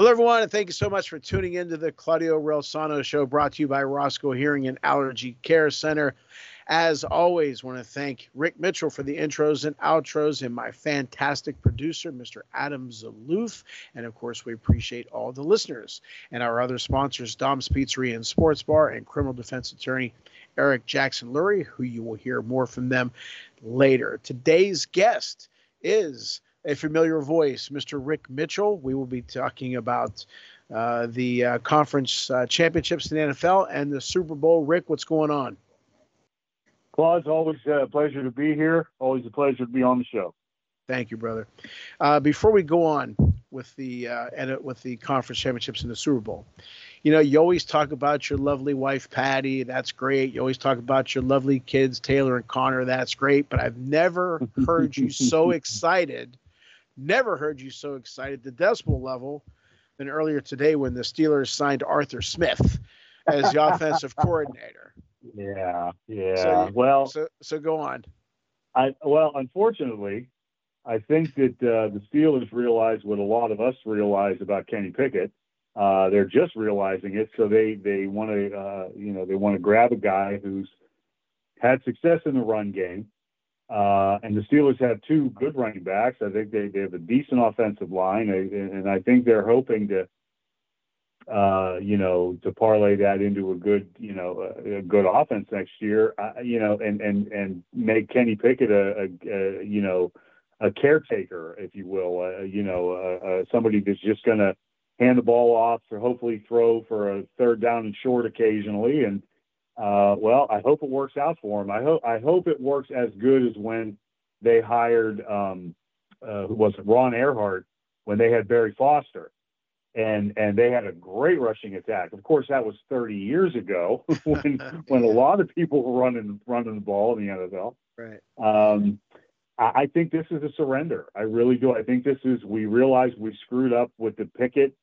Hello, everyone, and thank you so much for tuning in to the Claudio Relsano Show brought to you by Roscoe Hearing and Allergy Care Center. As always, want to thank Rick Mitchell for the intros and outros and my fantastic producer, Mr. Adam Zaloof. And of course, we appreciate all the listeners and our other sponsors, Dom's Pizzeria and Sports Bar and criminal defense attorney Eric Jackson Lurie, who you will hear more from them later. Today's guest is a familiar voice, Mr. Rick Mitchell. We will be talking about uh, the uh, conference uh, championships in the NFL and the Super Bowl. Rick, what's going on? Claude, it's always a pleasure to be here. Always a pleasure to be on the show. Thank you, brother. Uh, before we go on with the uh, and with the conference championships and the Super Bowl, you know, you always talk about your lovely wife Patty. That's great. You always talk about your lovely kids Taylor and Connor. That's great. But I've never heard you so excited Never heard you so excited, the decibel level, than earlier today when the Steelers signed Arthur Smith as the offensive coordinator. Yeah, yeah. So, well, so so go on. I well, unfortunately, I think that uh, the Steelers realize what a lot of us realize about Kenny Pickett. Uh, they're just realizing it, so they they want to uh, you know they want to grab a guy who's had success in the run game, uh, and the Steelers have two good running backs. I think they, they have a decent offensive line, and I think they're hoping to, uh, you know, to parlay that into a good, you know, a, good offense next year. Uh, you know, and and and make Kenny Pickett a, a, a you know, a caretaker, if you will. Uh, you know, somebody that's just going to hand the ball off or hopefully throw for a third down and short occasionally, and uh, well, I hope it works out for him. I hope I hope it works as good as when they hired um, uh, who was it, Ron Erhardt when they had Barry Foster, and and they had a great rushing attack. Of course, that was 30 years ago when when a lot of people were running running the ball in the NFL. Right. Um, I, I think this is a surrender. I really do. I think this is we realize we screwed up with the Pickett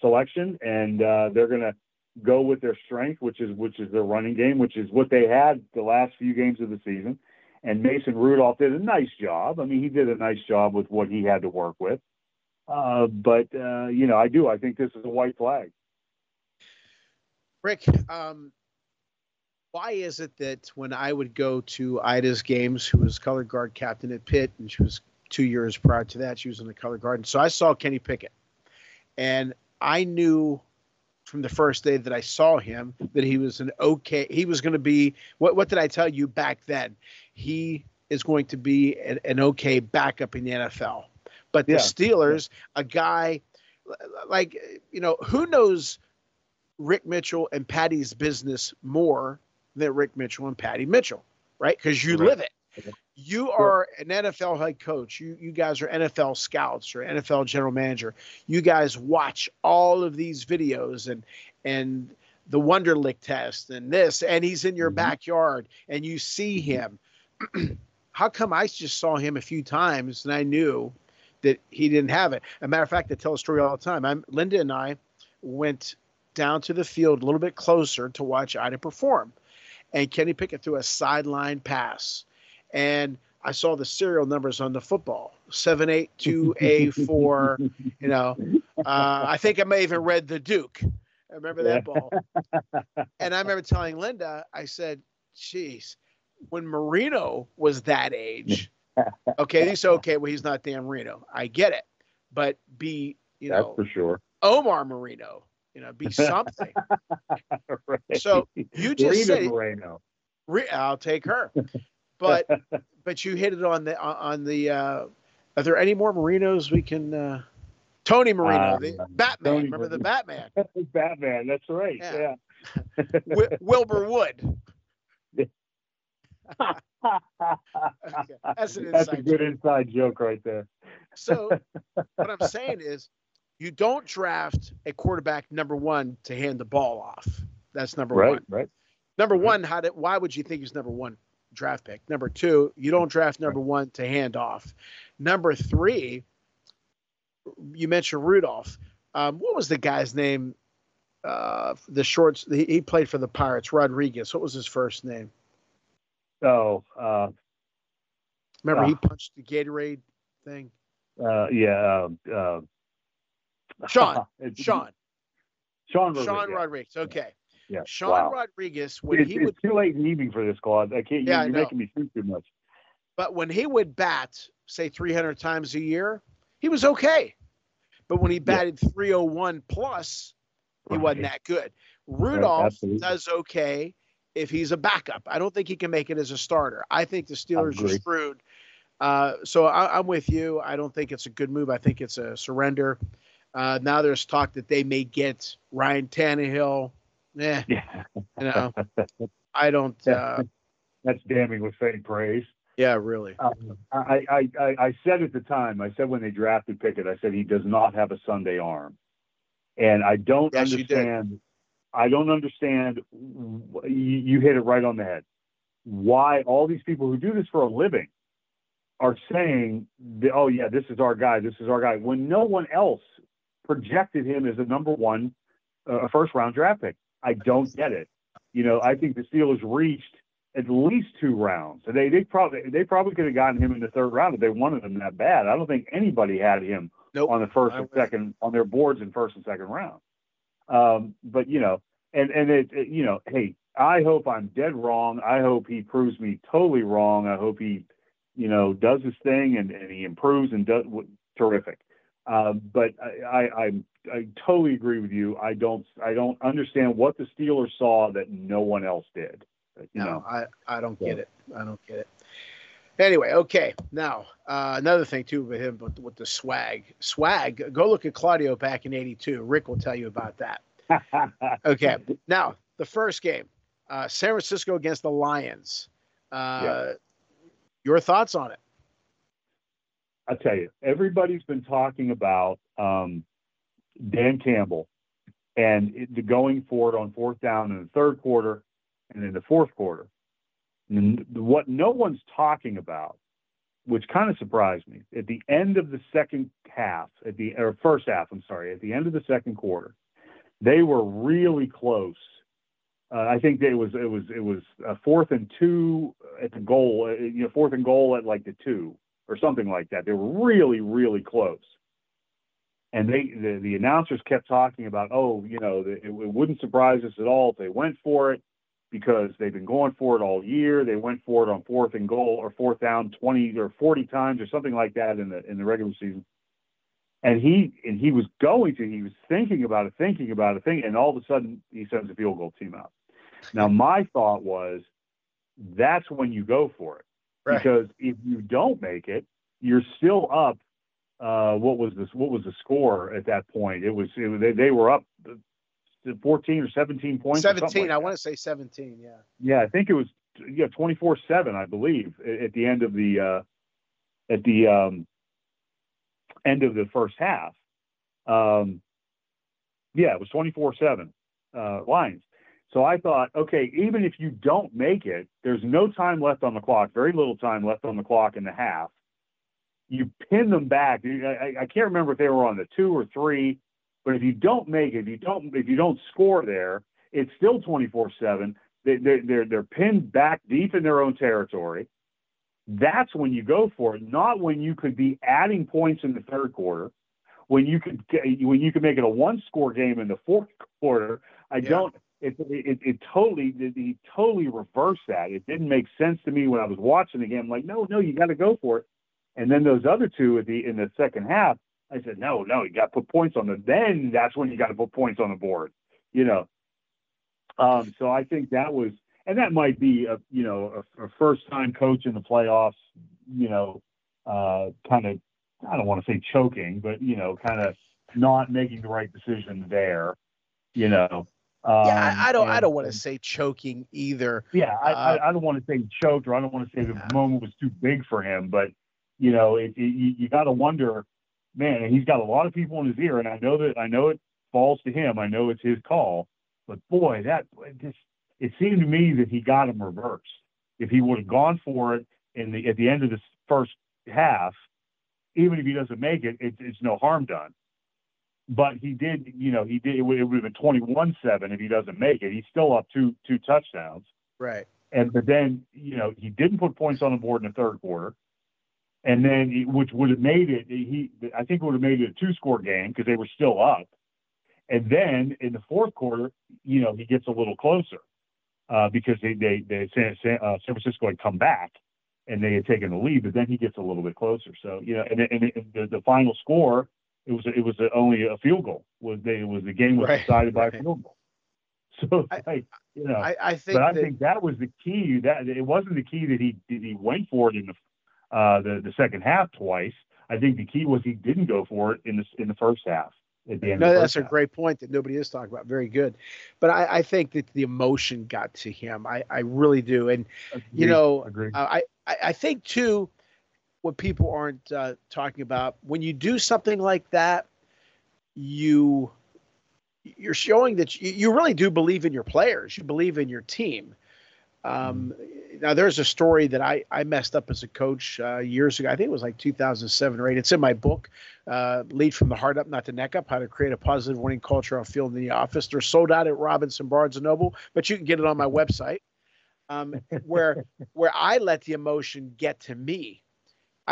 selection, and uh, they're gonna go with their strength, which is which is their running game, which is what they had the last few games of the season. And Mason Rudolph did a nice job. I mean, he did a nice job with what he had to work with. Uh, but uh, you know, I do. I think this is a white flag. Rick, um, why is it that when I would go to Ida's games, who was color guard captain at Pitt, and she was two years prior to that, she was in the color guard, and so I saw Kenny Pickett, and I knew from the first day that I saw him that he was an okay. He was going to be what? What did I tell you back then? He is going to be an, an okay backup in the NFL. But the yeah. Steelers, a guy like you know who knows Rick Mitchell and Patty's business more than Rick Mitchell and Patty Mitchell, right? Because you right. live it. You are an NFL head coach. You you guys are NFL scouts or NFL general manager. You guys watch all of these videos and and the Wonderlic test and this, and he's in your mm-hmm. backyard and you see him. How come I just saw him a few times and I knew that he didn't have it? a matter of fact, I tell a story all the time. I'm Linda and I went down to the field a little bit closer to watch Ida perform. And Kenny Pickett threw a sideline pass and I saw the serial numbers on the football seven eight two A four. You know, uh, I think I may even read the Duke. I remember that ball. and I remember telling Linda, I said, "Geez, when Marino was that age, okay, he's okay. Well, he's not Dan Marino. I get it, but be you know, That's for sure. Omar Marino, you know, be something. right. So you just Rita said, Moreno. I'll take her but but you hit it on the on the. Uh, are there any more Marinos we can? Uh, Tony Marino, uh, the Batman. Tony remember Marino. the Batman? Batman. That's right. Yeah. yeah. w- Wilbur Wood. okay. That's an That's a good joke. inside joke right there. so what I'm saying is, you don't draft a quarterback number one to hand the ball off. That's number right, one. Right. Number one, how did why would you think he's number one draft pick? Number two, you don't draft number one to hand off. Number three, you mentioned Rudolph. Um, what was the guy's name? Uh, the shorts. He, he, played for the Pirates. Rodriguez. What was his first name? Oh, uh, remember uh, he punched the Gatorade thing. Uh, yeah. Uh, Sean. Sean. Sean Rodriguez. Sean Rodriguez. Okay. Yeah. Sean wow. Rodriguez, when it's, he it's would too late in the evening for this, Claude. I can't. Yeah, you're making me think too much. But when he would bat, say 300 times a year, he was okay. But when he batted yeah. 301 plus, he right. wasn't that good. Rudolph right, does okay if he's a backup. I don't think he can make it as a starter. I think the Steelers are screwed. Uh, so I, am with you. I don't think it's a good move. I think it's a surrender. Uh, now there's talk that they may get Ryan Tannehill. Eh, yeah. you know, I don't. Uh, That's damning with faint praise. Yeah, really. Um, I, I, I, I said at the time, I said when they drafted Pickett, I said he does not have a Sunday arm, and I don't yes, understand. I don't understand. You, you hit it right on the head. Why all these people who do this for a living are saying, "Oh yeah, this is our guy. This is our guy," when no one else projected him as a number one, uh, a first round draft pick. I don't get it. You know, I think the Steelers reached at least two rounds. They they probably they probably could have gotten him in the third round if they wanted him that bad. I don't think anybody had him nope. on the first and second on their boards in first and second round. Um, but you know, and and it, it, you know, hey, I hope I'm dead wrong. I hope he proves me totally wrong. I hope he, you know, does his thing and, and he improves and does terrific. Uh, but I, I, I totally agree with you. I don't I don't understand what the Steelers saw that no one else did. You no, know, I, I don't get it. I don't get it. Anyway, okay. Now uh, another thing too with him, but with the swag, swag. Go look at Claudio back in '82. Rick will tell you about that. okay. Now the first game, uh, San Francisco against the Lions. Uh, yeah. Your thoughts on it? I tell you, everybody's been talking about um, Dan Campbell and it, going for it on fourth down in the third quarter and in the fourth quarter. And what no one's talking about, which kind of surprised me, at the end of the second half, at the or first half, I'm sorry, at the end of the second quarter, they were really close. Uh, I think it was it was it was a fourth and two at the goal, uh, you know, fourth and goal at like the two or something like that. They were really really close. And they the, the announcers kept talking about oh you know it, it, wouldn't surprise us at all if they went for it because they've been going for it all year. They went for it on fourth and goal or fourth down 20 or 40 times or something like that in the in the regular season. And he and he was going to he was thinking about it thinking about it thinking and all of a sudden he sends a field goal team out. Now my thought was that's when you go for it right. because if you don't make it you're still up uh, what was this? What was the score at that point? It was, it, they, they were up 14 or 17 points. 17. Like I want to say 17. Yeah. Yeah, I think it was yeah 24 seven. I believe at the end of the uh, at the um, end of the first half. Um, yeah, it was 24 seven uh, Lions. So I thought, okay, even if you don't make it, there's no time left on the clock, very little time left on the clock in the half you pin them back. I, I can't remember if they were on the two or three, but if you don't make it, if you don't if you don't score there, it's still 24/7. They, they're they're they're pinned back deep in their own territory. That's when you go for it, not when you could be adding points in the third quarter, when you could when you could make it a one score game in the fourth quarter. I yeah. don't. It, it, it totally it, he totally reversed that. It didn't make sense to me when I was watching the game. I'm like, no, no, you got to go for it. And then those other two at the in the second half, I said, no, no, you got to put points on the. Then that's when you got to put points on the board, you know. Um, so I think that was, and that might be a you know a, a first time coach in the playoffs, you know, uh, kind of I don't want to say choking, but you know, kind of not making the right decision there, you know. Um, yeah, I, I don't. And, I don't want to say choking either. Yeah, I, uh, I, I, don't want to say choked, or I don't want to say the moment was too big for him. But you know, it, it, you, you got to wonder, man. And He's got a lot of people in his ear, and I know that I know it falls to him. I know it's his call, but boy, that just it seemed to me that he got him reversed. If he would have gone for it in the at the end of the first half, even if he doesn't make it, it it's no harm done. But he did, you know, he did. It would, it would have been 21-7 if he doesn't make it. He's still up two two touchdowns. Right. And but then, you know, he didn't put points on the board in the third quarter. And then, which would have made it, he, I think, would have made it a two-score game because they were still up. And then in the fourth quarter, you know, he gets a little closer uh, because they, they, they San, uh, San Francisco had come back and they had taken the lead, but then he gets a little bit closer. So you know, and, and, and the, the final score, it was it was only a field goal. Was they it was the game was right, decided by right. a field goal. So I, like, you know, I, I think, but I that, think that was the key. That it wasn't the key that he did he went for it in the uh, the the second half twice. I think the key was he didn't go for it in the in the first half at the end. No, that's a great point that nobody is talking about. Very good, but I, I think that the emotion got to him. I, I really do, and Agreed. you know, Agreed. I, I I think too, what people aren't uh, talking about when you do something like that, you you're showing that you, you really do believe in your players. You believe in your team. Um, now, there's a story that I, I messed up as a coach uh, years ago. I think it was like 2007 or 8. It's in my book, uh, Lead from the Heart Up, Not the Neck Up How to Create a Positive Winning Culture on Field in the Office. They're sold out at Robinson Barnes and Noble, but you can get it on my website. Um, where where I let the emotion get to me.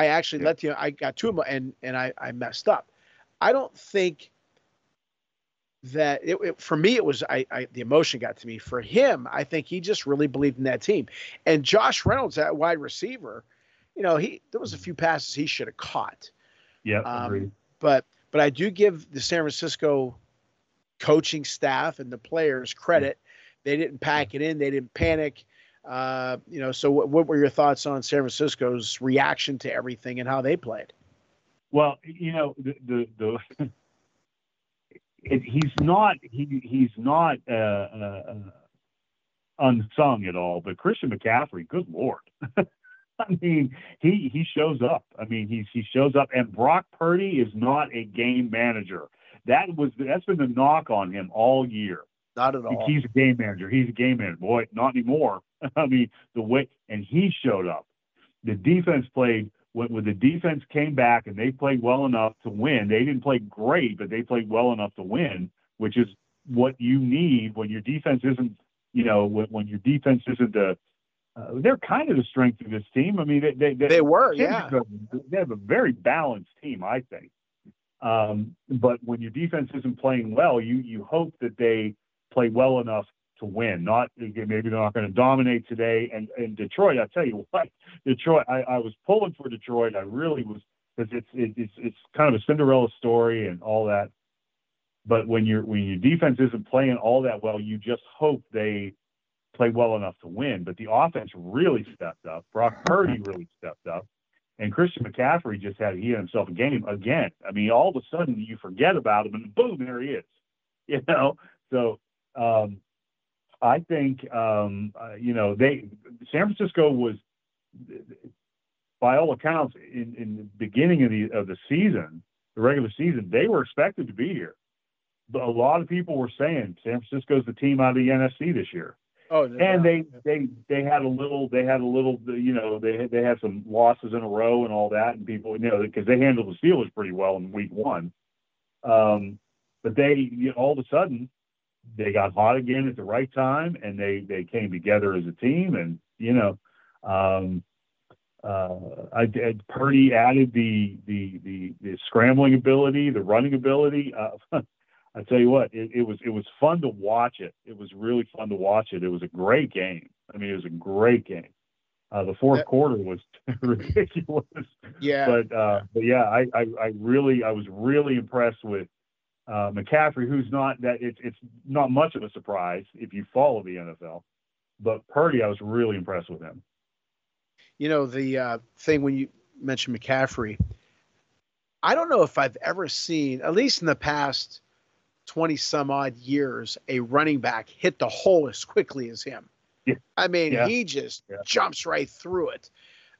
I actually let the I got too and and I, I messed up. I don't think that it, it, for me it was I, I, the emotion got to me. For him i think he just really believed in that team. And josh reynolds that wide receiver you know he there was a few passes he should have caught. Yeah um, but but i do give the san francisco coaching staff and the players credit. They didn't pack it in. They didn't panic uh, you know so what, what were your thoughts on san francisco's reaction to everything and how they played well you know the the, the it, he's not he he's not uh, uh, unsung at all. But Christian McCaffrey, good lord, I mean he he shows up. I mean he's he shows up, and Brock Purdy is not a game manager. That was that's been the knock on him all year. Not at all. He's a game manager. He's a game manager. Boy, not anymore. I mean the way and he showed up. The defense played when, when the defense came back and they played well enough to win, they didn't play great, but they played well enough to win, which is what you need when your defense isn't, you know, when, when your defense isn't the, uh, they're kind of the strength of this team. I mean, they they, they, they were, yeah. they have a very balanced team, I think. Um, but when your defense isn't playing well, you you hope that they play well enough to win. Not maybe they're not going to dominate today. And and Detroit, I tell you what, Detroit, I, I was pulling for Detroit. I really was because it's it, it's it's kind of a Cinderella story and all that. But when your when your defense isn't playing all that well, you just hope they play well enough to win. But the offense really stepped up. Brock Purdy really stepped up. And Christian McCaffrey just had he had himself a game again. I mean, all of a sudden you forget about him and boom, there he is. You know, so um, I think um, uh, you know they San Francisco was, by all accounts, in, in the beginning of the of the season, the regular season, they were expected to be here. But a lot of people were saying San Francisco's the team out of the NFC this year. Oh, and they they they had a little they had a little you know they they had some losses in a row and all that and people you know because they handled the Steelers pretty well in week one. Um, but they you know, all of a sudden they got hot again at the right time and they they came together as a team and you know um, uh, I, I, Purdy added the, the the the scrambling ability, the running ability. Uh, I tell you what, it, it, was it was fun to watch it. It was really fun to watch it. It was a great game. I mean, it was a great game. Uh, the fourth quarter was ridiculous. Yeah. But uh, but yeah, I, I I really I was really impressed with uh, McCaffrey, who's not that it's it's not much of a surprise if you follow the NFL, but Purdy, I was really impressed with him. You know the uh, thing when you mentioned McCaffrey, I don't know if I've ever seen, at least in the past twenty some odd years, a running back hit the hole as quickly as him. Yeah. I mean, yeah. he just yeah. jumps right through it.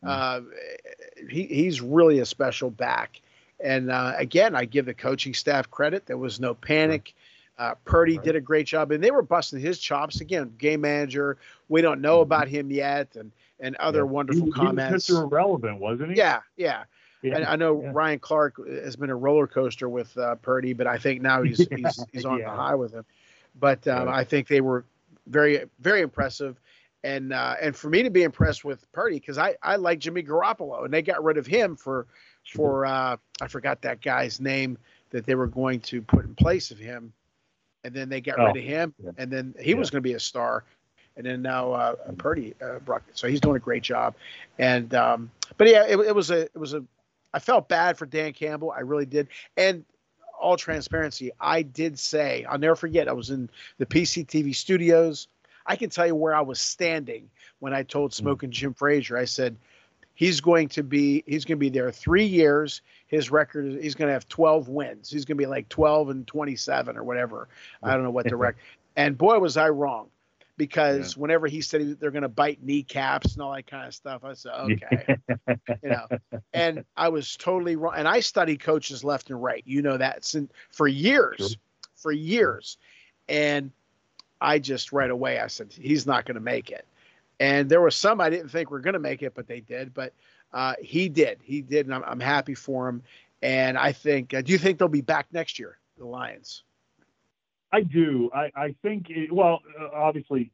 Mm-hmm. Uh, he, he's really a special back. And uh, again, I give the coaching staff credit. There was no panic. Uh, Purdy did a great job, and they were busting his chops again. Game manager, we don't know mm-hmm. about him yet, and and other yeah. wonderful he, comments. He was. Irrelevant, wasn't he? Yeah, yeah. yeah. And I know yeah. Ryan Clark has been a roller coaster with uh, Purdy, but I think now he's he's, he's on the high with him. But um. I think they were very very impressive, and uh, and for me to be impressed with Purdy because I I like Jimmy Garoppolo, and they got rid of him for for uh, I forgot that guy's name that they were going to put in place of him, and then they got oh, rid of him, yeah. and then he yeah. was going to be a star, and then now uh, Purdy uh, brought, so he's doing a great job, and um, but yeah, it, it was a it was a I felt bad for Dan Campbell, I really did, and all transparency, I did say I'll never forget I was in the PCTV studios. I can tell you where I was standing when I told hmm. Smoking Jim Frazier. I said he's going to be he's going to be there three years his record is he's going to have 12 wins. He's going to be like 12 and 27 or whatever. I don't know what the record. And boy, was I wrong because yeah. whenever he said they're going to bite kneecaps and all that kind of stuff, I said, okay, you know, and I was totally wrong. And I studied coaches left and right. You know that since for years, sure. for years. And I just right away, I said, he's not going to make it. And there were some I didn't think were going to make it, but they did. But uh, he did. He did, and I'm, I'm happy for him. And I think, uh, do you think they'll be back next year, the Lions? I do. I, I think, it, well, uh, obviously,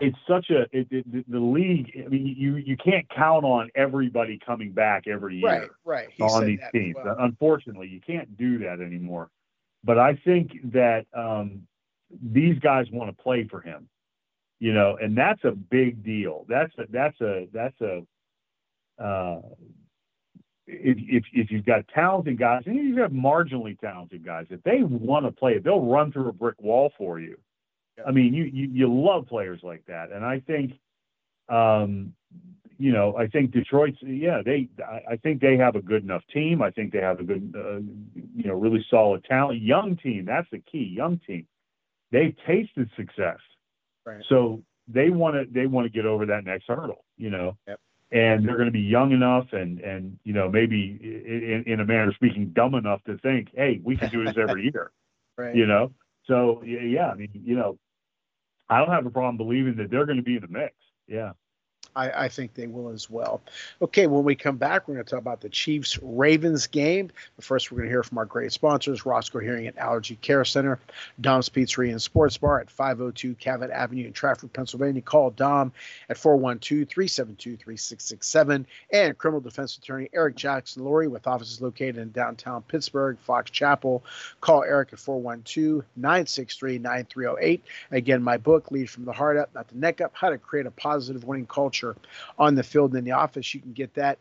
it's such a it, it, the league. I mean, you you can't count on everybody coming back every year. Right, right. He on these teams. Well. Unfortunately, you can't do that anymore. But I think that um, these guys want to play for him, you know, and that's a big deal. That's a that's a that's a uh, if, if, if you've got talented guys, and you have marginally talented guys, if they want to play it, they'll run through a brick wall for you. Yeah. I mean, you, you you love players like that, and I think, um, you know, I think Detroit's yeah they I, I think they have a good enough team. I think they have a good uh, you know really solid talent, young team. That's the key, young team. They've tasted success, right. so they want to they want to get over that next hurdle. You know. Yep and they're going to be young enough and and you know maybe in, in a manner of speaking dumb enough to think hey we can do this every year right. you know so yeah i mean you know i don't have a problem believing that they're going to be in the mix yeah I, I, think they will as well. Okay, when we come back, we're going to talk about the Chiefs Ravens game. But first, we're going to hear from our great sponsors Roscoe Hearing and Allergy Care Center, Dom's Pizzeria and Sports Bar at 502 Cavitt Avenue in Trafford, Pennsylvania. Call Dom at 412 372 3667. And criminal defense attorney Eric Jackson Lurie with offices located in downtown Pittsburgh, Fox Chapel. Call Eric at 412 963 9308. Again, my book, Lead from the Heart Up, Not the Neck Up How to Create a Positive Winning Culture culture on the field and in the office. You can get that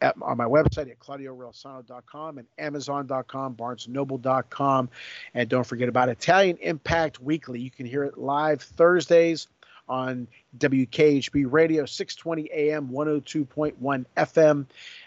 at, on my website at claudiorelsano.com and amazon.com, barnesnoble.com. And don't forget about Italian Impact Weekly. You can hear it live Thursdays on WKHB Radio, 620 AM, 102.1 FM.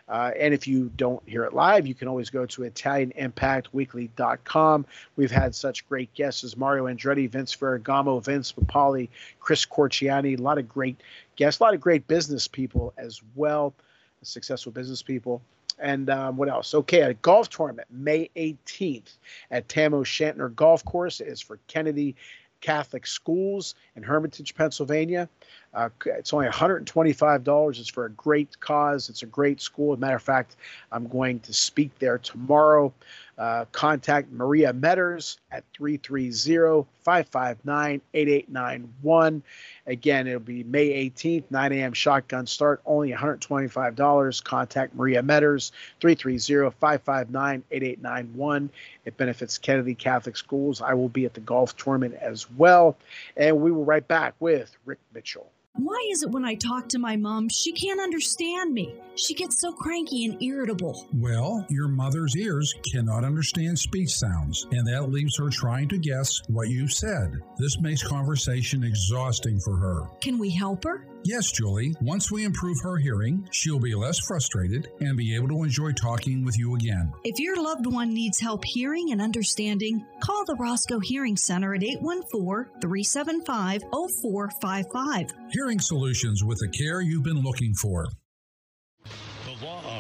Uh, and if you don't hear it live, you can always go to ItalianImpactWeekly.com. We've had such great guests as Mario Andretti, Vince Ferragamo, Vince Papale, Chris Corciani, a lot of great guests, a lot of great business people as well, successful business people. And um, what else? Okay, a golf tournament May 18th at Tam O'Shanter Golf Course is for Kennedy Catholic Schools in Hermitage, Pennsylvania. Uh, it's only $125. It's for a great cause. It's a great school. As a matter of fact, I'm going to speak there tomorrow. Uh, contact Maria Metters at 330 559 8891. Again, it'll be May 18th, 9 a.m. shotgun start, only $125. Contact Maria Metters, 330 559 8891. It benefits Kennedy Catholic Schools. I will be at the golf tournament as well. And we will right back with Rick Mitchell. Why is it when I talk to my mom, she can't understand me? She gets so cranky and irritable. Well, your mother's ears cannot understand speech sounds, and that leaves her trying to guess what you've said. This makes conversation exhausting for her. Can we help her? Yes, Julie. Once we improve her hearing, she'll be less frustrated and be able to enjoy talking with you again. If your loved one needs help hearing and understanding, call the Roscoe Hearing Center at 814 375 0455. Solutions with the care you've been looking for.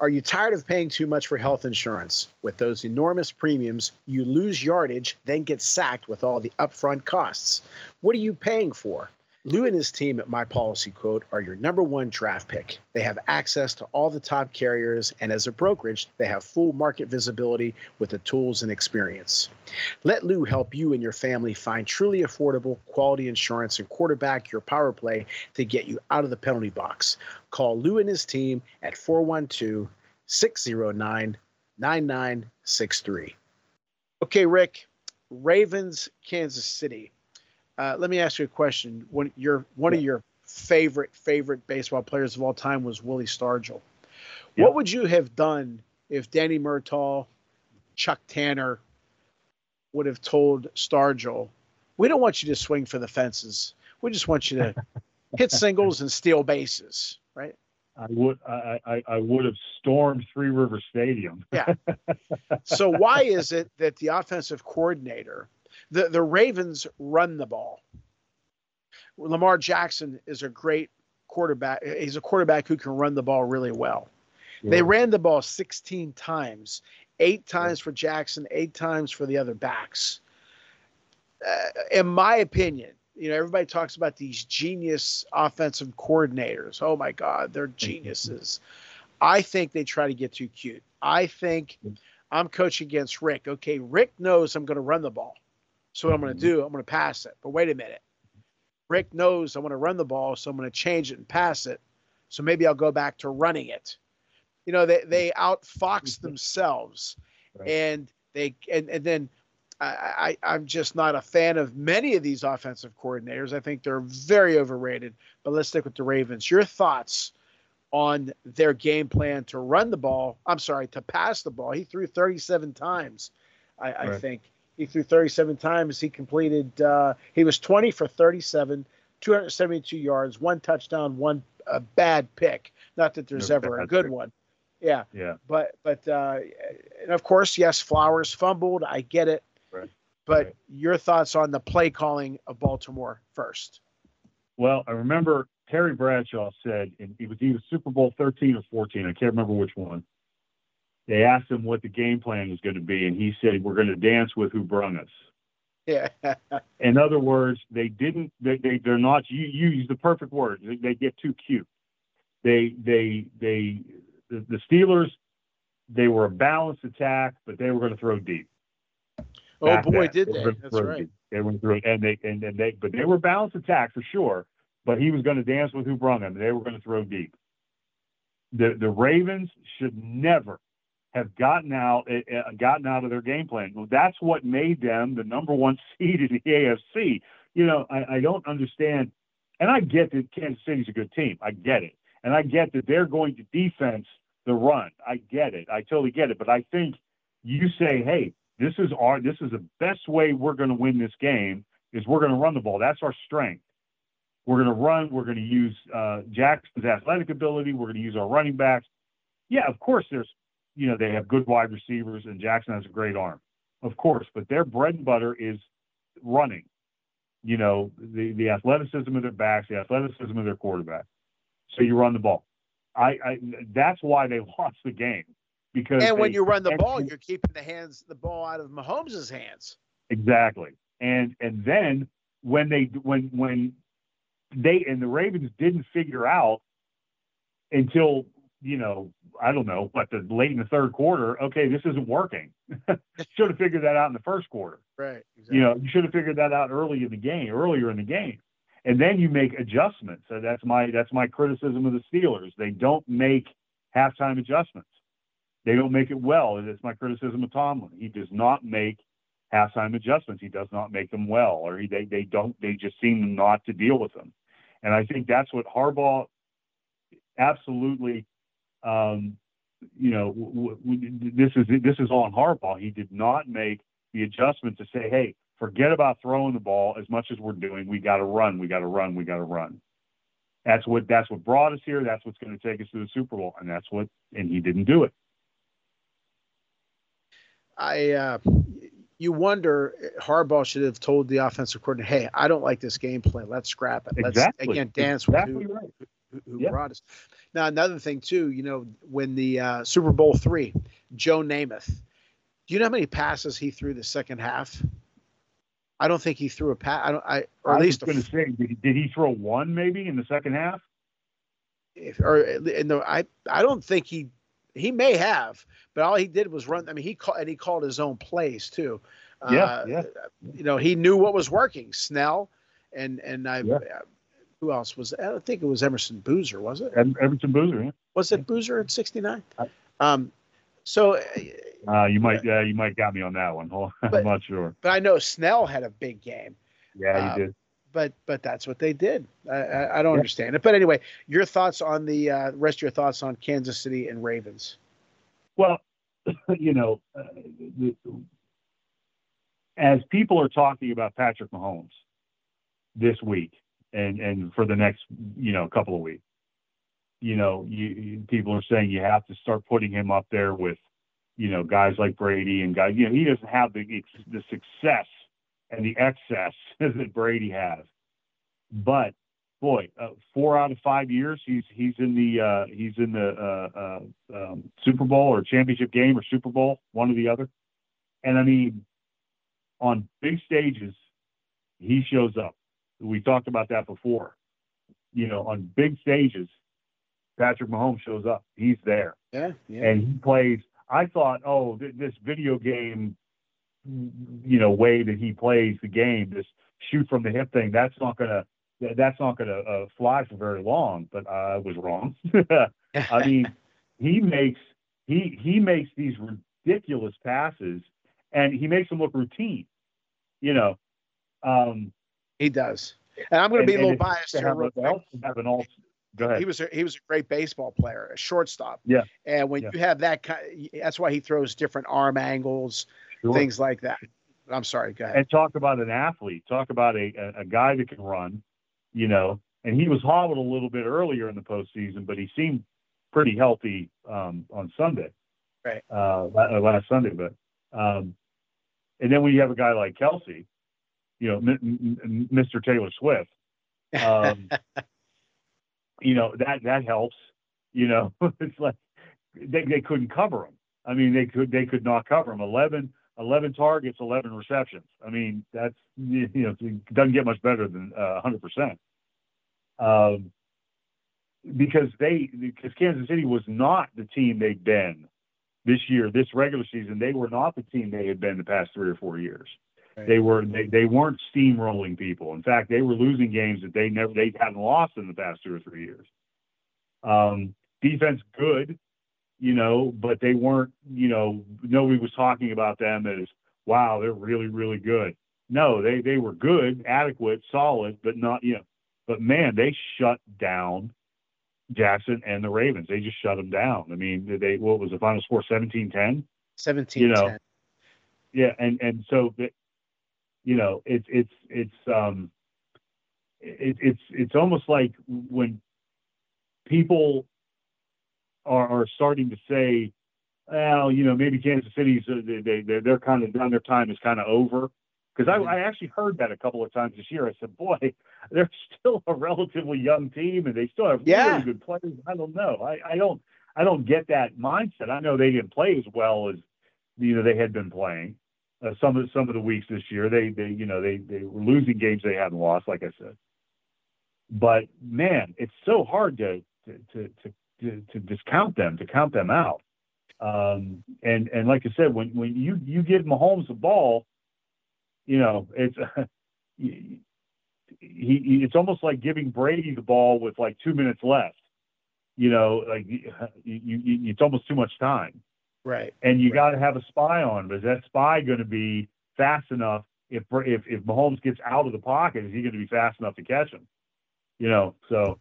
Are you tired of paying too much for health insurance? With those enormous premiums, you lose yardage, then get sacked with all the upfront costs. What are you paying for? Lou and his team at My Policy Quote are your number one draft pick. They have access to all the top carriers, and as a brokerage, they have full market visibility with the tools and experience. Let Lou help you and your family find truly affordable, quality insurance and quarterback your power play to get you out of the penalty box. Call Lou and his team at 412 609 9963. Okay, Rick, Ravens, Kansas City. Uh, let me ask you a question. One, your one yeah. of your favorite favorite baseball players of all time was Willie Stargell. Yeah. What would you have done if Danny Murtaugh, Chuck Tanner would have told Stargell, "We don't want you to swing for the fences. We just want you to hit singles and steal bases." Right? I would I, I, I would have stormed Three River Stadium. yeah. So why is it that the offensive coordinator the the Ravens run the ball. Lamar Jackson is a great quarterback. He's a quarterback who can run the ball really well. Yeah. They ran the ball 16 times, eight times for Jackson, eight times for the other backs. Uh, in my opinion, you know, everybody talks about these genius offensive coordinators. Oh my God, they're geniuses. I think they try to get too cute. I think I'm coaching against Rick. Okay, Rick knows I'm going to run the ball. So what I'm going to mm-hmm. do, I'm going to pass it. But wait a minute. Rick knows I want to run the ball, so I'm going to change it and pass it. So maybe I'll go back to running it. You know, they they outfox mm-hmm. themselves, right. and they and and then I, I I'm just not a fan of many of these offensive coordinators. I think they're very overrated. But let's stick with the Ravens. Your thoughts on their game plan to run the ball? I'm sorry, to pass the ball. He threw 37 times, I, right. I think. He threw 37 times. He completed. Uh, he was 20 for 37, 272 yards, one touchdown, one uh, bad pick. Not that there's no ever a good pick. one. Yeah. Yeah. But but uh, and of course, yes, Flowers fumbled. I get it. Right. But right. your thoughts on the play calling of Baltimore first? Well, I remember Terry Bradshaw said, and it was either Super Bowl 13 or 14. I can't remember which one they asked him what the game plan was going to be, and he said, "We're going to dance with who brung us." Yeah. In other words, they didn't. They, they they're not. You, you use the perfect word. They, they get too cute. They they they the, the Steelers. They were a balanced attack, but they were going to throw deep. Oh boy, that. did they? they That's right. Deep. They went through and they and, and they but they were balanced attack for sure. But he was going to dance with who brung him. They were going to throw deep. The the Ravens should never have gotten out uh, gotten out of their game plan. That's what made them the number one seed in the AFC. You know, I, I don't understand, and I get that Kansas City's a good team. I get it, and I get that they're going to defense the run. I get it. I totally get it. But I think you say, hey, this is our this is the best way we're going to win this game is we're going to run the ball. That's our strength. We're going to run. We're going to use uh, Jackson's athletic ability. We're going to use our running backs. Yeah, of course, there's you know, they have good wide receivers and Jackson has a great arm, of course, but their bread and butter is running. You know, the, the athleticism of their backs, the athleticism of their quarterback. So you run the ball. I, I that's why they lost the game because and when you run the ball, you're keeping the hands the ball out of Mahomes' hands. Exactly, and and then when they when when they and the Ravens didn't figure out until you know, I don't know, what the late in the third quarter, okay, this isn't working. should have figured that out in the first quarter. Right. Exactly. You know, you should have figured that out early in the game, earlier in the game. And then you make adjustments. So that's my that's my criticism of the Steelers. They don't make halftime adjustments. They don't make it well. That's my criticism of Tomlin. He does not make halftime adjustments. He does not make them well, or he, they they don't. They just seem not to deal with them. And I think that's what Harbaugh absolutely um, you know, w- w- this is this is on Harbaugh. He did not make the adjustment to say, "Hey, forget about throwing the ball as much as we're doing. We got to run. We got to run. We got to run." That's what that's what brought us here. That's what's going to take us to the Super Bowl, and that's what. And he didn't do it. I uh, you wonder Harbaugh should have told the offensive coordinator, "Hey, I don't like this game plan. Let's scrap it. Let's exactly. again dance exactly with who, right. Who, who Yeah. brought us." Now another thing too, you know, when the uh, Super Bowl three, Joe Namath, do you know how many passes he threw the second half? I don't think he threw a pass. I don't. I or at I least was going to say, did he, did he throw one maybe in the second half? if, or in the I I don't think he he may have, but all he did was run. I mean, he called and he called his own plays too. Yeah, Uh, yeah. You know, he knew what was working. Snell and and I. Yeah. Who else was? I think it was Emerson Boozer, was it? Emerson Boozer. Yeah. Was it Boozer at sixty nine? Um, so, uh, Uh, you might uh, you might got me on that one. I'm But- not sure. but I know Snell had a big game. Yeah, he did. But but that's what they did. I I, I don't Yeah. understand it. But anyway, your thoughts on the uh, rest of your thoughts on Kansas City and Ravens? Well, you know, uh, as people are talking about Patrick Mahomes this week and and for the next you know couple of weeks, you know, you, you people are saying you have to start putting him up there with you know guys like Brady and guys. You know, he doesn't have the the success and the excess that Brady has, but boy, uh, four out of five years he's he's in the uh, he's in the uh, uh, um, Super Bowl or championship game or Super Bowl, one or the other. And I mean, on big stages, he shows up. We talked about that before. You know, on big stages, Patrick Mahomes shows up. He's there Yeah, yeah. and he plays. I thought, oh, th- this video game, you know, way that he plays the game, this shoot from the hip thing, that's not gonna, th- that's not gonna uh, fly for very long. But I was wrong. I mean, he makes he he makes these ridiculous passes, and he makes them look routine. You know, um, He does. And I'm going to be a little biased to here. have, real quick. have an all. Go ahead. He was a, he was a great baseball player, a shortstop. Yeah. And when Yeah. you have that kind, that's why he throws different arm angles, Sure. things like that. I'm sorry. Go ahead. and talk about an athlete, talk about a, a, a guy that can run, you know, and he was hobbled a little bit earlier in the postseason, but he seemed pretty healthy um, on Sunday, Right. Uh, uh, last Sunday. But um, and then when you have a guy like Kelce, you know, M- M- Mr. Taylor Swift, um, you know that that helps. You know, it's like they they couldn't cover him. I mean, they could they could not cover him. 11, 11 targets, eleven receptions. I mean, that's you know it doesn't get much better than uh, hundred percent. Um, because they because Kansas City was not the team they'd been this year, this regular season. They were not the team they had been the past three or four years. They were they, they weren't steamrolling people. In fact, they were losing games that they never they hadn't lost in the past two or three years. Um, defense good, you know, but they weren't, you know, nobody was talking about them as wow, they're really really good. No, they they were good, adequate, solid, but not you know. But man, they shut down Jackson and the Ravens. They just shut them down. I mean, they what was the final score? 17-10? 17 you know, Yeah, and and so you know, it's it's it's um it, it's it's almost like when people are, are starting to say, well, you know, maybe Kansas City's uh, they they they're, they're kind of done. Their time is kind of over. Because I, I actually heard that a couple of times this year. I said, boy, they're still a relatively young team, and they still have Yeah. really good players. I don't know. I, I don't I don't get that mindset. I know they didn't play as well as you know they had been playing. Uh, some of some of the weeks this year, they they you know they they were losing games they hadn't lost, like I said. But man, it's so hard to to to, to to, discount them, to count them out. Um, and and like I said, when when you you give Mahomes the ball, you know it's he, he it's almost like giving Brady the ball with like two minutes left. You know, like you, you, you it's almost too much time. Right. And you right. got to have a spy on. But is that spy going to be fast enough? If if if Mahomes gets out of the pocket, is he going to be fast enough to catch him? You know, so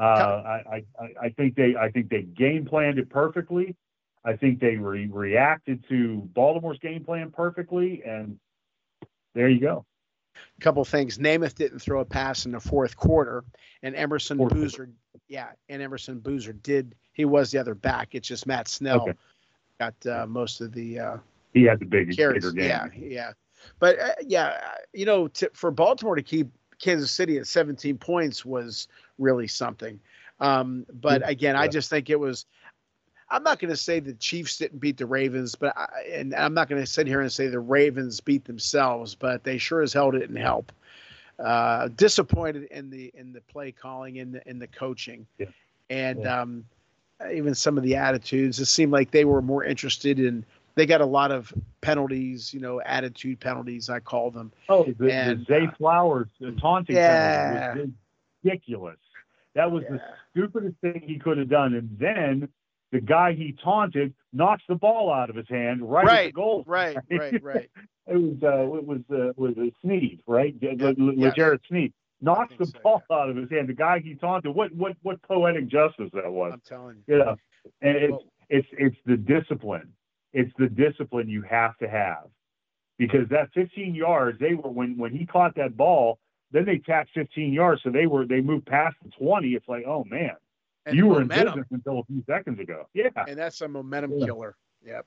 uh, I, I I think they I think they game planned it perfectly. I think they re- reacted to Baltimore's game plan perfectly, and there you go. A couple things. Namath didn't throw a pass in the fourth quarter, and Emerson fourth Boozer, quarter. yeah, and Emerson Boozer did. He was the other back. It's just Matt Snell okay. Got uh, most of the. Uh, he had the big, bigger game. Yeah, yeah, but uh, yeah, you know, to, for Baltimore to keep Kansas City at 17 points was really something. Um, but again, yeah. I just think it was I'm not going to say the Chiefs didn't beat the Ravens, but I, and I'm not going to sit here and say the Ravens beat themselves, but they sure as hell didn't help. Uh, disappointed in the in the play calling in the in the coaching, yeah. and yeah. Um, even some of the attitudes. It seemed like they were more interested in. They got a lot of penalties, you know, attitude penalties. I call them. Oh, the, and, the Zay uh, Flowers the taunting yeah. was ridiculous. That was yeah. the stupidest thing he could have done. And then the guy he taunted knocks the ball out of his hand right, right at the goal. Right, right, right. it was uh, it was uh, was a Sneed, right? Yeah, L'Jarius Sneed knocks the so, ball yeah. out of his hand. The guy he taunted. What what what poetic justice that was. I'm telling you. You know, and it's well, it's it's the discipline. It's the discipline you have to have, because that 15 yards they were when when he caught that ball. Then they tacked 15 yards, so they were they moved past the 20. It's like, oh man, you were momentum. in business until a few seconds ago. Yeah. And that's a momentum yeah. killer. Yep.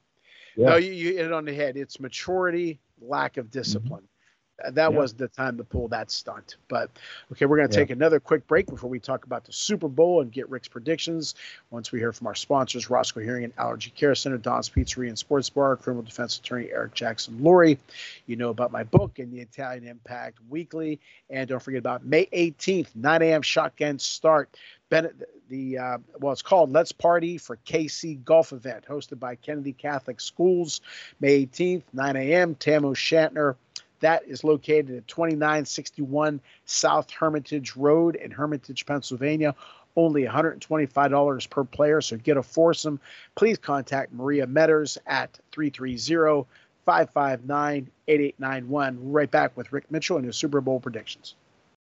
Yeah. No, you, you hit it on the head. It's maturity, lack of discipline. Mm-hmm. That was the time to pull that stunt. But okay, we're going to take another quick break before we talk about the Super Bowl and get Rick's predictions. Once we hear from our sponsors, Roscoe Hearing and Allergy Care Center, Don's Pizzeria and Sports Bar, criminal defense attorney Eric Jackson Lurie. You know about my book and the Italian Impact Weekly. And don't forget about May 18th, 9 a.m. shotgun start. Bennett, the uh, well, it's called Let's Party for KC Golf Event, hosted by Kennedy Catholic Schools, May 18th, 9 a.m. Tam O'Shanter. That is located at 2961 South Hermitage Road in Hermitage, Pennsylvania. Only $125 per player, so get a foursome. Please contact Maria Metters at 330 559 8891. Right back with Rick Mitchell and his Super Bowl predictions.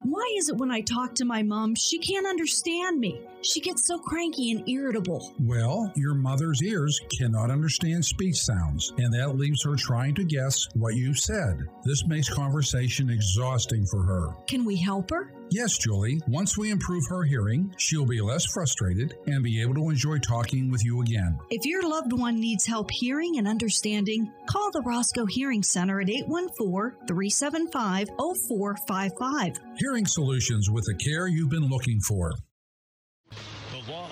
Why is it when I talk to my mom, she can't understand me? She gets so cranky and irritable. Well, your mother's ears cannot understand speech sounds, and that leaves her trying to guess what you said. This makes conversation exhausting for her. Can we help her? Yes, Julie. Once we improve her hearing, she'll be less frustrated and be able to enjoy talking with you again. If your loved one needs help hearing and understanding, call the Roscoe Hearing Center at 814 375 0455. Hearing solutions with the care you've been looking for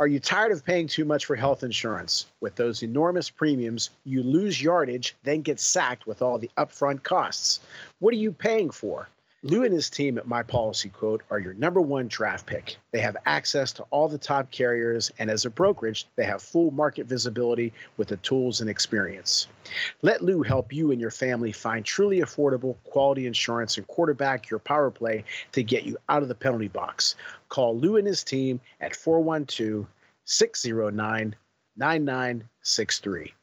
Are you tired of paying too much for health insurance? With those enormous premiums, you lose yardage, then get sacked with all the upfront costs. What are you paying for? Lou and his team at My Policy Quote are your number one draft pick. They have access to all the top carriers, and as a brokerage, they have full market visibility with the tools and experience. Let Lou help you and your family find truly affordable, quality insurance and quarterback your power play to get you out of the penalty box. Call Lou and his team at 412 609 9963.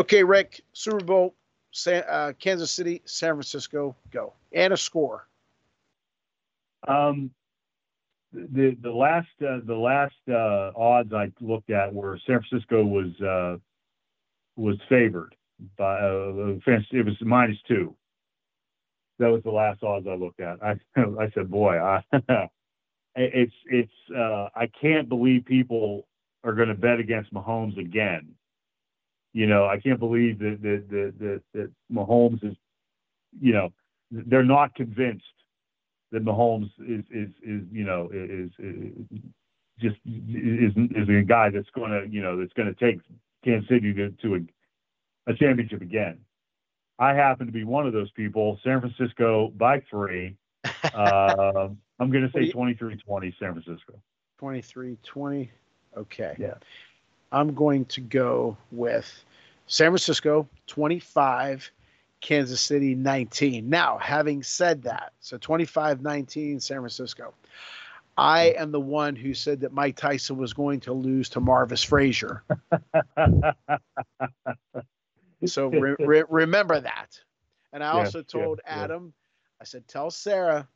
Okay, Rick, Super Bowl, San, uh, Kansas City, San Francisco, go. And a score. Um, the the last uh, the last uh, odds I looked at were San Francisco was uh, was favored by uh, it was minus two. That was the last odds I looked at. I I said, boy, I, it's it's uh, I can't believe people are going to bet against Mahomes again. You know, I can't believe that that that that, that Mahomes is, you know, they're not convinced that Mahomes is is is you know is, is just is is a guy that's going to you know that's going to take Kansas City to, to a, a championship again. I happen to be one of those people. San Francisco by three. Uh, I'm going to say 23-20 San Francisco. 23-20. Okay. Yeah. I'm going to go with San Francisco 25 Kansas City 19. Now, having said that, so 25 19 San Francisco. I am the one who said that Mike Tyson was going to lose to Marvis Frazier. so re- re- remember that. And I also told Adam, I said, tell Sarah,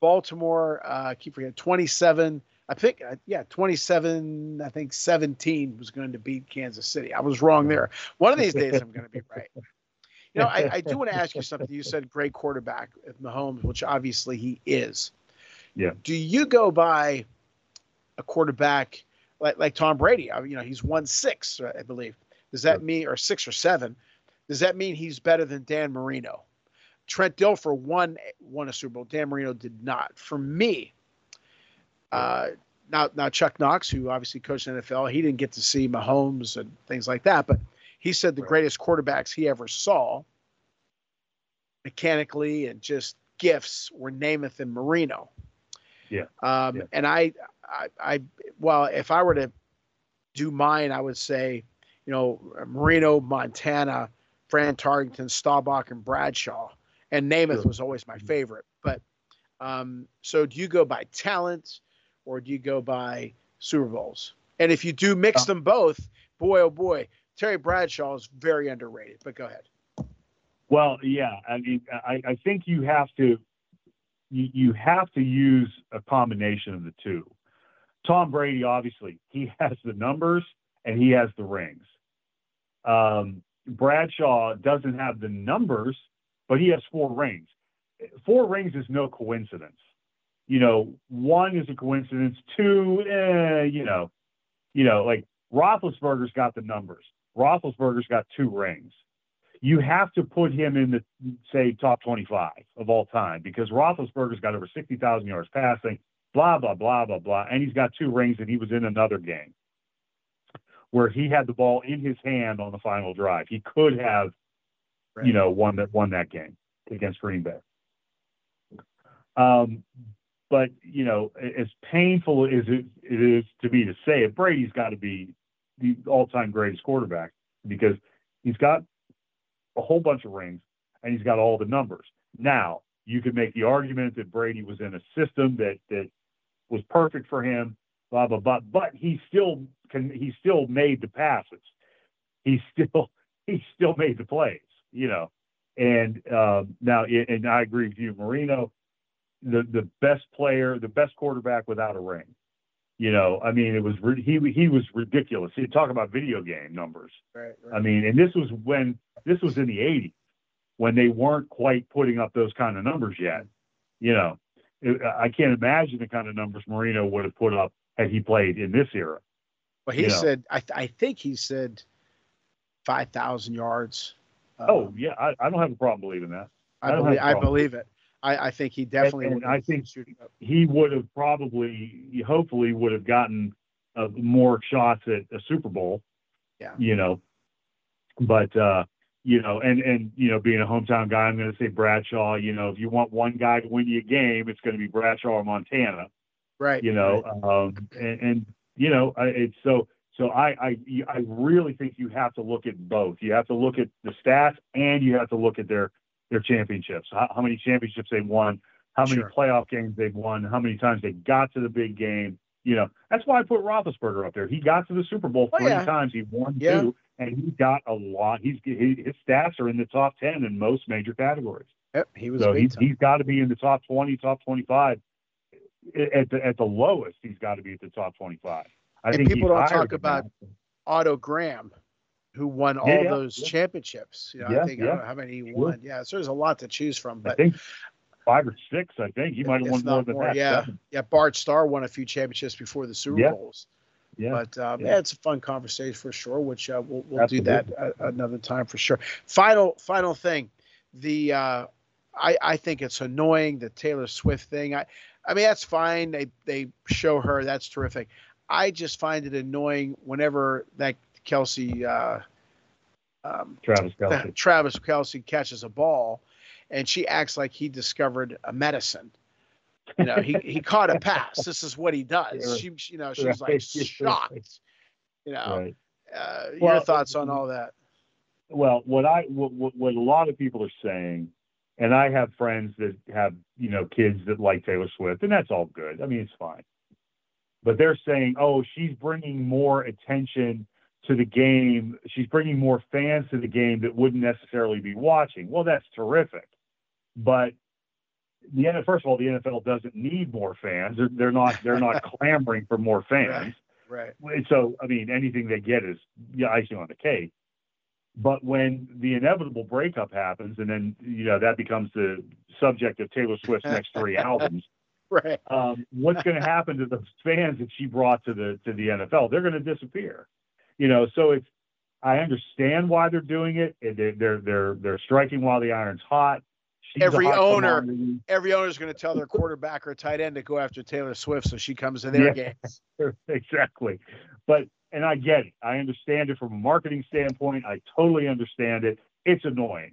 Baltimore, uh, I keep forgetting, 27. I think, uh, yeah, 27, I think 17 was going to beat Kansas City. I was wrong there. One of these days I'm going to be right. Know, I, I do want to ask you something. You said great quarterback at Mahomes, which obviously he is. Yeah. Do you go by a quarterback like like Tom Brady? You know, he's won six, I believe. Does that mean, or six or seven? Does that mean he's better than Dan Marino? Trent Dilfer won won a Super Bowl. Dan Marino did not. For me, uh, now now Chuck Knox, who obviously coached the NFL, he didn't get to see Mahomes and things like that, but he said the right. greatest quarterbacks he ever saw, mechanically and just gifts, were Namath and Marino. Yeah. Um, yeah. And I, I, I, well, if I were to do mine, I would say, you know, Marino, Montana, Fran Tarkenton, Staubach, and Bradshaw. And Namath was always my Mm-hmm. favorite. But um, so do you go by talent or do you go by Super Bowls? And if you do mix them both, boy, oh boy, Terry Bradshaw is very underrated. But go ahead. Well, yeah, I mean, I, I think you have to you, you have to use a combination of the two. Tom Brady, obviously, he has the numbers and he has the rings. Um, Bradshaw doesn't have the numbers, but he has four rings. Four rings is no coincidence. You know, one is a coincidence. Two, eh, you know, you know, like Roethlisberger's got the numbers. Roethlisberger's got two rings. You have to put him in the say top 25 of all time because Roethlisberger's got over 60,000 yards passing, blah blah blah blah blah, and he's got two rings, and he was in another game where he had the ball in his hand on the final drive. He could have, right. you know, won that won that game against Green Bay. Um, but you know, as painful as it, it is to me to say it, Brady's got to be the all-time greatest quarterback because he's got a whole bunch of rings and he's got all the numbers. Now, you could make the argument that Brady was in a system that that was perfect for him, blah blah blah. But he still can. He still made the passes. He still he still made the plays. You know. And um, now, and I agree with you, Marino, the the best player, the best quarterback without a ring. You know, I mean, it was he he was ridiculous. He talk about video game numbers. Right, right. I mean, and this was when this was in the '80s when they weren't quite putting up those kind of numbers yet. You know, it, I can't imagine the kind of numbers Marino would have put up had he played in this era. Well, he you said. I, I think he said five thousand yards. Oh um, yeah, I, I, don't have a problem believing that. I, I believe, I believe it. I, I, think he definitely. And, and I think he would have probably, hopefully, would have gotten uh, more shots at a Super Bowl. Yeah. You know, but uh, you know, and and you know, being a hometown guy, I'm going to say Bradshaw. You know, if you want one guy to win you a game, it's going to be Bradshaw or Montana. Right. You know, right. Um, and, and you know, it's so. So I, I I really think you have to look at both. You have to look at the stats and you have to look at their their championships. How, how many championships they've won, how many sure. playoff games they've won, how many times they got to the big game. You know, that's why I put Roethlisberger up there. He got to the Super Bowl oh, three yeah. times. He won yeah. two. and he's got a lot. He's he, his stats are in the top ten in most major categories. Yep, he was. So big he's, got to be in the top twenty, top twenty-five. At the at the lowest, he's got to be at the top twenty-five. I And think people don't talk about. Otto Graham, who won all Yeah, yeah, those yeah. championships. You know, Yeah, I think I don't know how many he Sure. won. Yeah, so there's a lot to choose from. I think five or six. I think he might have won more than more, that. yeah, seven. yeah. Bart Starr won a few championships before the Super. Bowls. yeah. But um, Yeah. it's a fun conversation for sure. Which uh, we'll, we'll do that uh, another time for sure. Final final thing, the uh, I I think it's annoying the Taylor Swift thing. I I mean that's fine. They they show her that's terrific. I just find it annoying whenever that Kelce uh, um, Travis Kelce. Travis Kelce catches a ball, and she acts like he discovered a medicine. You know, he he caught a pass. This is what he does. She, you know, she's like Right. shocked. You know, Right. uh, your thoughts on all that? Well, what I what, what what a lot of people are saying, and I have friends that have you know kids that like Taylor Swift, and that's all good. I mean, it's fine. But they're saying, oh, she's bringing more attention to the game. She's bringing more fans to the game that wouldn't necessarily be watching. Well, that's terrific. But the NFL, first of all, the NFL doesn't need more fans. They're, they're not they're not clamoring for more fans. Right. And So, I mean, anything they get is yeah, icing on the cake. But when the inevitable breakup happens, and then you know that becomes the subject of Taylor Swift's next three albums, Right. um, what's going to happen to the fans that she brought to the to the NFL? They're going to disappear. You know, so it's I understand why they're doing it. They're they're they're, they're striking while the iron's hot. She's Every hot owner- commodity. Every owner's going to tell their quarterback or tight end to go after Taylor Swift so she comes to their Yeah. games. exactly. But and I get it. I understand it from a marketing standpoint. I totally understand it. It's annoying.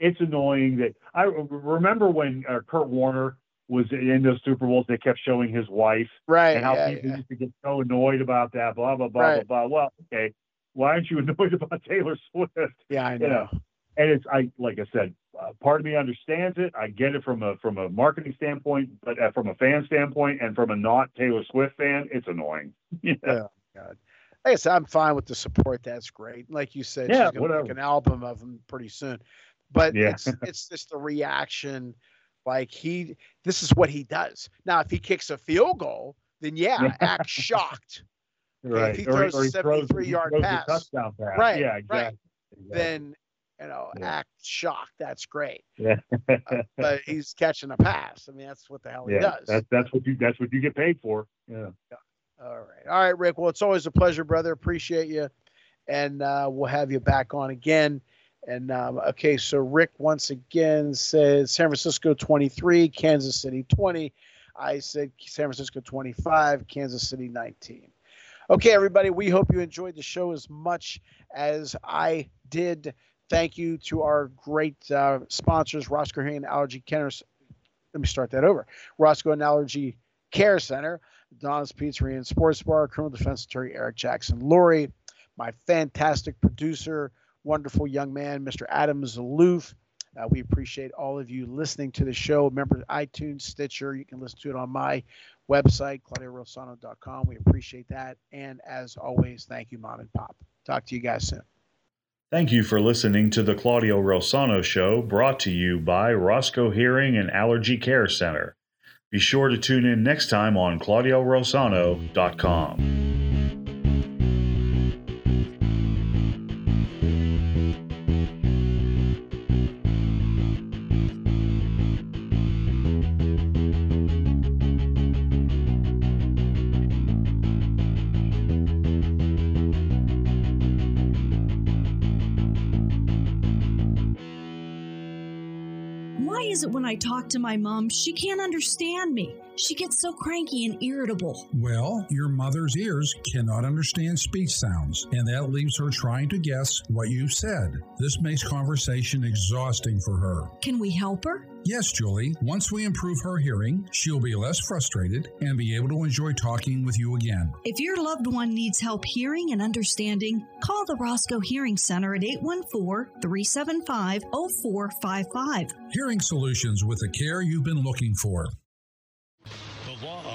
It's annoying that I remember when uh, Kurt Warner was in those Super Bowls. They kept showing his wife Right. and how yeah, people yeah. used to get so annoyed about that. Blah blah blah Right. blah blah. Well, okay. Why aren't you annoyed about Taylor Swift? Yeah, I you know. know. and it's I like I said, uh, part of me understands it. I get it from a from a marketing standpoint, but uh, from a fan standpoint and from a not Taylor Swift fan, it's annoying. You know? God. Like I said, I'm fine with the support. That's great. Like you said, Yeah, she's going to make whatever. an album of them pretty soon. But Yeah. it's it's just the reaction. Like he, this is what he does. Now, if he kicks a field goal, then yeah, act shocked. Right. If he throws or a he throws- 73 he yard throws a pass. touchdown pass. Right, Yeah, right. exactly. Then you know, Yeah. act shocked. That's great. Yeah. But he's catching a pass. I mean, that's what the hell he yeah. does. That's that's what you that's what you get paid for. Yeah. All right. All right, Rick. Well, it's always a pleasure, brother. Appreciate you. And uh, we'll have you back on again. And um, okay, so Rick once again says San Francisco 23, Kansas City 20. I said San Francisco 25, Kansas City 19. Okay, everybody, we hope you enjoyed the show as much as I did. Thank you to our great uh, sponsors, Roscoe and Allergy Care. Let me start that over. Roscoe and Allergy Care Center, Don's Pizzeria and Sports Bar, Criminal Defense Attorney Eric Jackson Lurie, my fantastic producer, wonderful young man, Mr. Adam Zaloof. Uh, we appreciate all of you listening to the show. Remember iTunes, Stitcher. You can listen to it on my website, claudiorosano.com. We appreciate that. And as always, thank you, Mom and Pop. Talk to you guys soon. Thank you for listening to the Claudio Rosano Show, brought to you by Roscoe Hearing and Allergy Care Center. Be sure to tune in next time on ClaudioRosano.com. I talk to my mom, she can't understand me? She gets so cranky and irritable. Well, your mother's ears cannot understand speech sounds, and that leaves her trying to guess what you've said. This makes conversation exhausting for her. Can we help her? Yes, Julie, once we improve her hearing, she'll be less frustrated and be able to enjoy talking with you again. If your loved one needs help hearing and understanding, call the Roscoe Hearing Center at 814 375 0455. Hearing solutions with the care you've been looking for.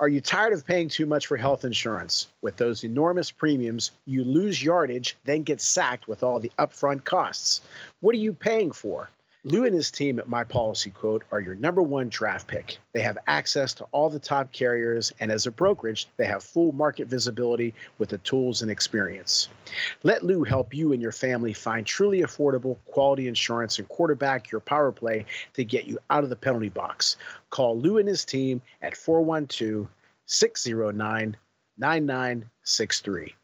Are you tired of paying too much for health insurance? With those enormous premiums, you lose yardage, then get sacked with all the upfront costs. What are you paying for? Lou and his team at My Policy Quote are your number one draft pick. They have access to all the top carriers, and as a brokerage, they have full market visibility with the tools and experience. Let Lou help you and your family find truly affordable, quality insurance and quarterback your power play to get you out of the penalty box. Call Lou and his team at 412 609 9963.